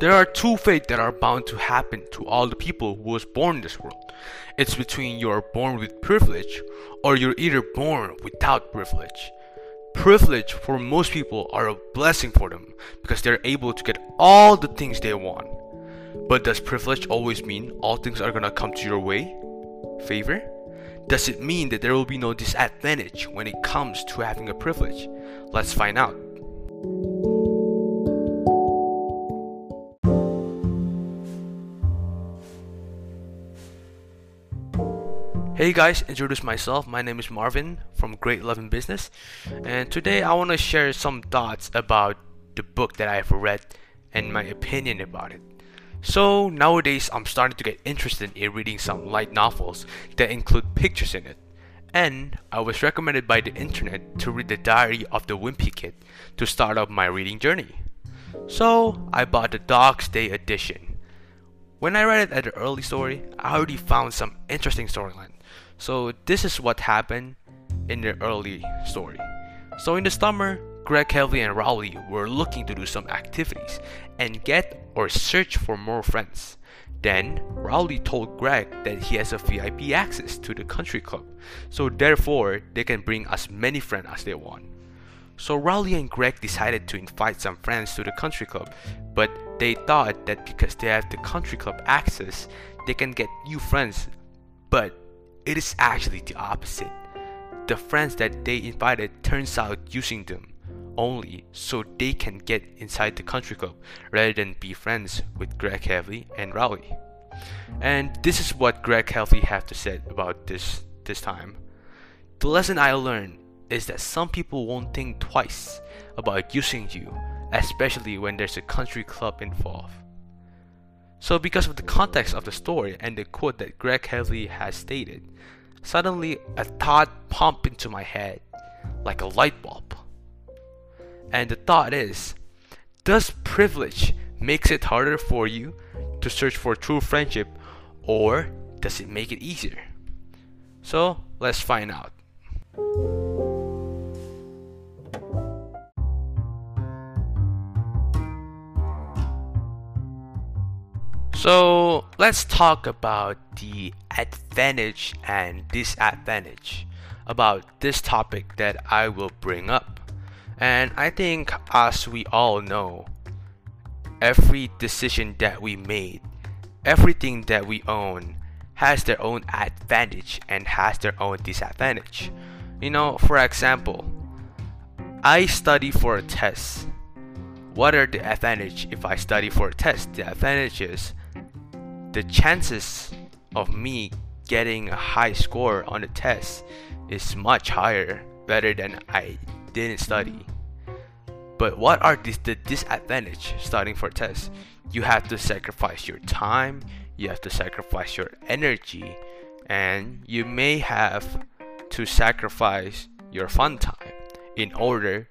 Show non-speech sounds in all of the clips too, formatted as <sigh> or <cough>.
There are two fates that are bound to happen to all the people who was born in this world. It's between you're born with privilege or you're either born without privilege. Privilege for most people are a blessing for them because they're able to get all the things they want. But does privilege always mean all things are gonna come to your way? Favor? Does it mean that there will be no disadvantage when it comes to having a privilege? Let's find out. Hey guys, introduce myself. My name is Marvin from Great Love in Business, and today I want to share some thoughts about the book that I've read and my opinion about it. So nowadays, I'm starting to get interested in reading some light novels that include pictures in it. And I was recommended by the internet to read The Diary of the Wimpy Kid to start off my reading journey. So I bought the Dog's Day edition. When I read it at the early story, I already found some interesting storyline. So this is what happened in the early story. So in the summer, Greg Heffley and Rowley were looking to do some activities and get or search for more friends. Then Rowley told Greg that he has a VIP access to the country club, so therefore they can bring as many friends as they want. So Rowley and Greg decided to invite some friends to the country club, but they thought that because they have the country club access, they can get new friends. But it is actually the opposite. The friends that they invited turns out using them only so they can get inside the country club rather than be friends with Greg Heffley and Rowley. And this is what Greg Heffley have to say about this this time. The lesson I learned is that some people won't think twice about using you, especially when there's a country club involved. So, because of the context of the story and the quote that Greg Heffley has stated, suddenly a thought popped into my head like a light bulb. And the thought is Does privilege makes it harder for you to search for true friendship, or does it make it easier? So, let's find out. So let's talk about the advantage and disadvantage about this topic that I will bring up. And I think, as we all know, every decision that we made, everything that we own, has their own advantage and has their own disadvantage. You know, for example, I study for a test. What are the advantage if I study for a test? The advantage is the chances of me getting a high score on the test is much higher better than I didn't study. But what are the, disadvantage studying for tests? You have to sacrifice your time, you have to sacrifice your energy, and you may have to sacrifice your fun time in order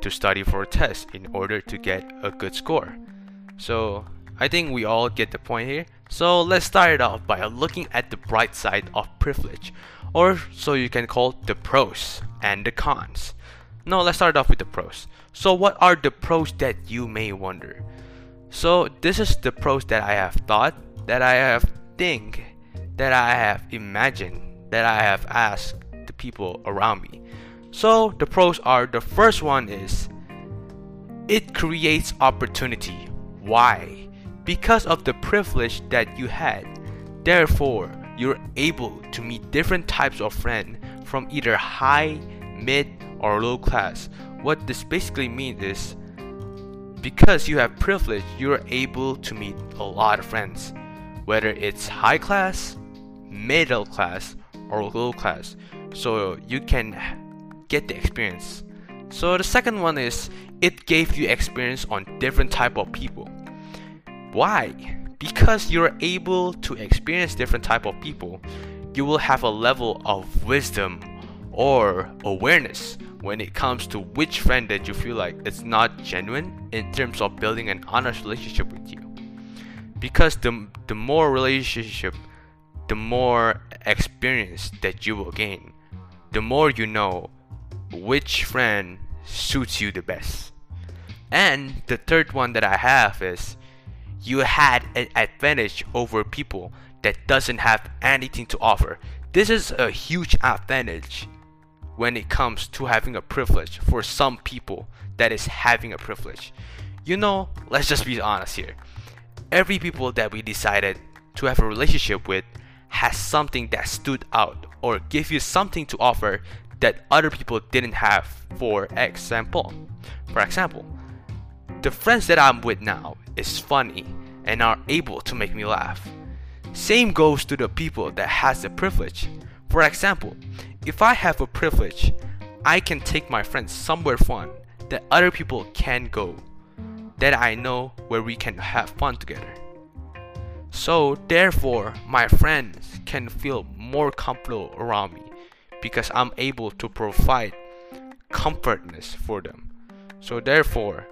to study for a test in order to get a good score. So I think we all get the point here. So let's start it off by looking at the bright side of privilege, or so you can call the pros and the cons. No, let's start off with the pros. So what are the pros that you may wonder? So this is the pros that I have thought, that I have think, that I have imagined, that I have asked the people around me. So the pros are the first one is it creates opportunity. Why? Because of the privilege that you had. Therefore, you're able to meet different types of friends from either high, mid, or low class. What this basically means is because you have privilege, you're able to meet a lot of friends, whether it's high class, middle class, or low class. So you can get the experience. So the second one is it gave you experience on different type of people. Why? Because you're able to experience different type of people, you will have a level of wisdom or awareness when it comes to which friend that you feel like it's not genuine in terms of building an honest relationship with you. Because the, the more relationship, the more experience that you will gain, the more you know which friend suits you the best. And the third one that I have is you had an advantage over people that doesn't have anything to offer. This is a huge advantage when it comes to having a privilege for some people that is having a privilege. You know, let's just be honest here. Every people that we decided to have a relationship with has something that stood out or give you something to offer that other people didn't have. For example, for example, the friends that I'm with now is funny and are able to make me laugh. Same goes to the people that has the privilege. For example, if I have a privilege, I can take my friends somewhere fun that other people can go. That I know where we can have fun together. So therefore, my friends can feel more comfortable around me because I'm able to provide comfortness for them. So therefore,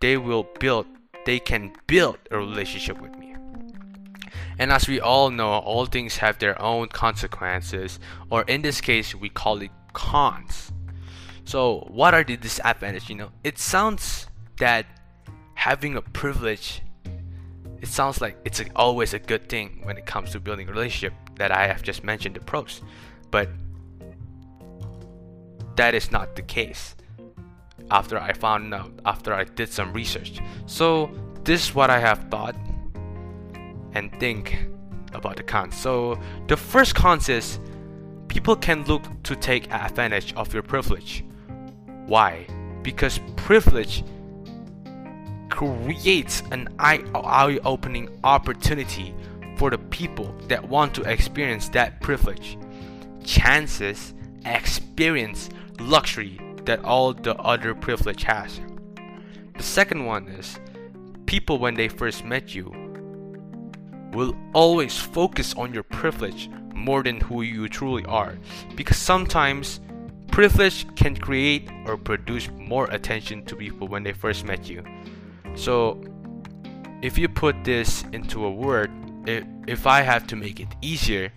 they will build they can build a relationship with me. And as we all know, all things have their own consequences, or in this case, we call it cons. So, what are the disadvantages? You know, it sounds that having a privilege, it sounds like it's always a good thing when it comes to building a relationship that I have just mentioned the pros, but that is not the case after I found out, after I did some research. So, this is what I have thought and think about the cons. So, the first cons is people can look to take advantage of your privilege. Why? Because privilege creates an eye opening opportunity for the people that want to experience that privilege. Chances, experience, luxury that all the other privilege has. The second one is people when they first met you will always focus on your privilege more than who you truly are because sometimes privilege can create or produce more attention to people when they first met you. So if you put this into a word, if I have to make it easier,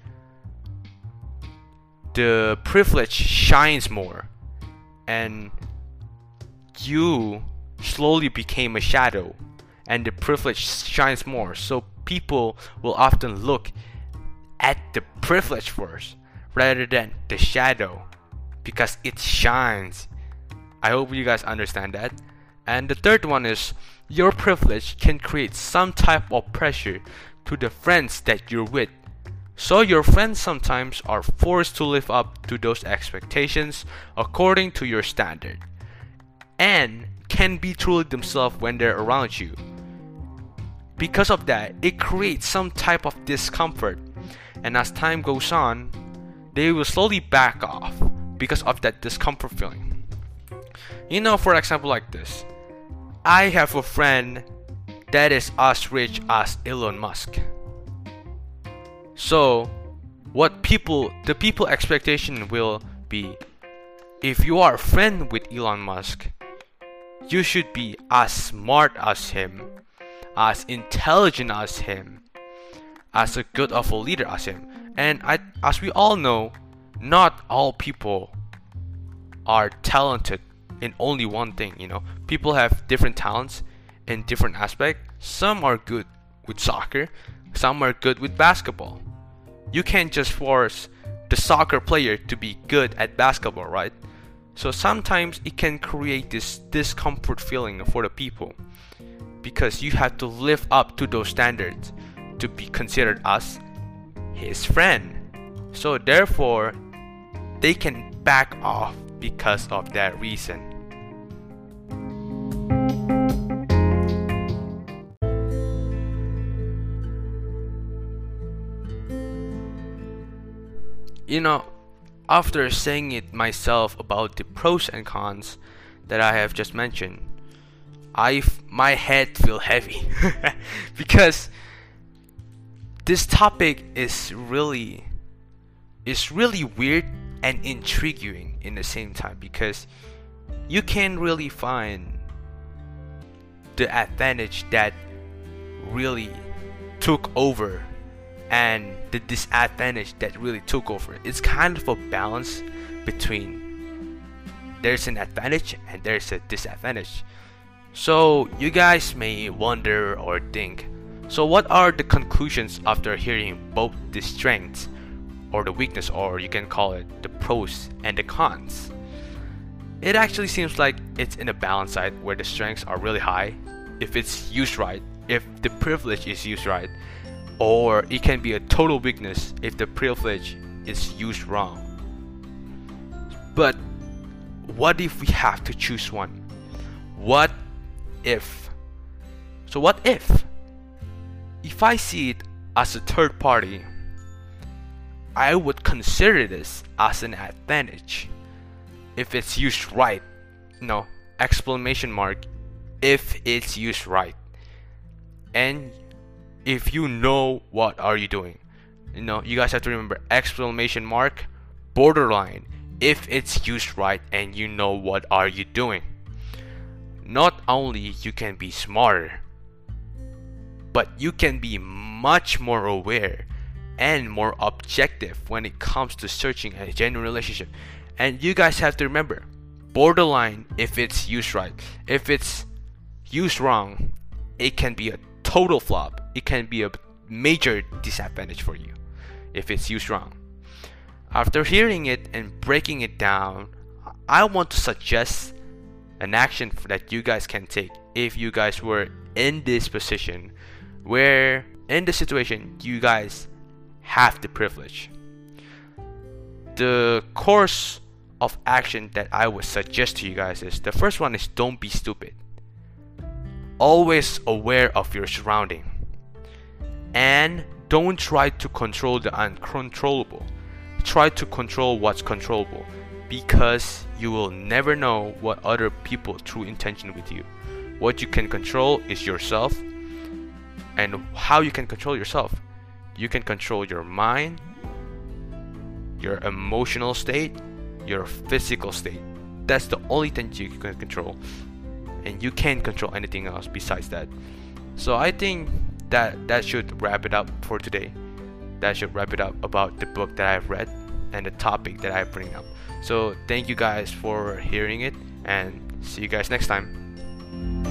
the privilege shines more and you slowly became a shadow and the privilege shines more. So people will often look at the privilege first rather than the shadow because it shines. I hope you guys understand that. And the third one is your privilege can create some type of pressure to the friends that you're with so your friends sometimes are forced to live up to those expectations according to your standard and can be truly themselves when they're around you. Because of that, it creates some type of discomfort and as time goes on, they will slowly back off because of that discomfort feeling. You know, for example, like this I have a friend that is as rich as Elon Musk. So, what people, the people expectation will be, if you are a friend with Elon Musk, you should be as smart as him, as intelligent as him, as a good of a leader as him. And I, as we all know, not all people are talented in only one thing. You know, people have different talents in different aspects. Some are good with soccer, some are good with basketball you can't just force the soccer player to be good at basketball, right? So sometimes it can create this discomfort feeling for the people because you have to live up to those standards to be considered as his friend. So therefore, they can back off because of that reason. You know, after saying it myself about the pros and cons that I have just mentioned, I my head feel heavy. <laughs> Because this topic is really is really weird and intriguing in the same time because you can really find the advantage that really took over and the disadvantage that really took over. It's kind of a balance between there's an advantage and there's a disadvantage. So, you guys may wonder or think so, what are the conclusions after hearing both the strengths or the weakness, or you can call it the pros and the cons? It actually seems like it's in a balance side where the strengths are really high if it's used right, if the privilege is used right, or it can be a total weakness if the privilege is used wrong. But what if we have to choose one? What if? So, what if? If I see it as a third party, I would consider this as an advantage if it's used right. No, exclamation mark if it's used right. And if you know what are you doing. You know, you guys have to remember exclamation mark borderline if it's used right and you know what are you doing. Not only you can be smarter, but you can be much more aware and more objective when it comes to searching a genuine relationship. And you guys have to remember borderline if it's used right. If it's used wrong, it can be a total flop. It can be a major disadvantage for you if it's used wrong. After hearing it and breaking it down, I want to suggest an action that you guys can take if you guys were in this position where in the situation you guys have the privilege. The course of action that I would suggest to you guys is the first one is don't be stupid. Always aware of your surrounding. And don't try to control the uncontrollable. Try to control what's controllable because you will never know what other people true intention with you. What you can control is yourself and how you can control yourself. You can control your mind, your emotional state, your physical state. That's the only thing you can control. And you can't control anything else besides that. So I think that that should wrap it up for today. That should wrap it up about the book that I've read and the topic that I bring up. So thank you guys for hearing it and see you guys next time.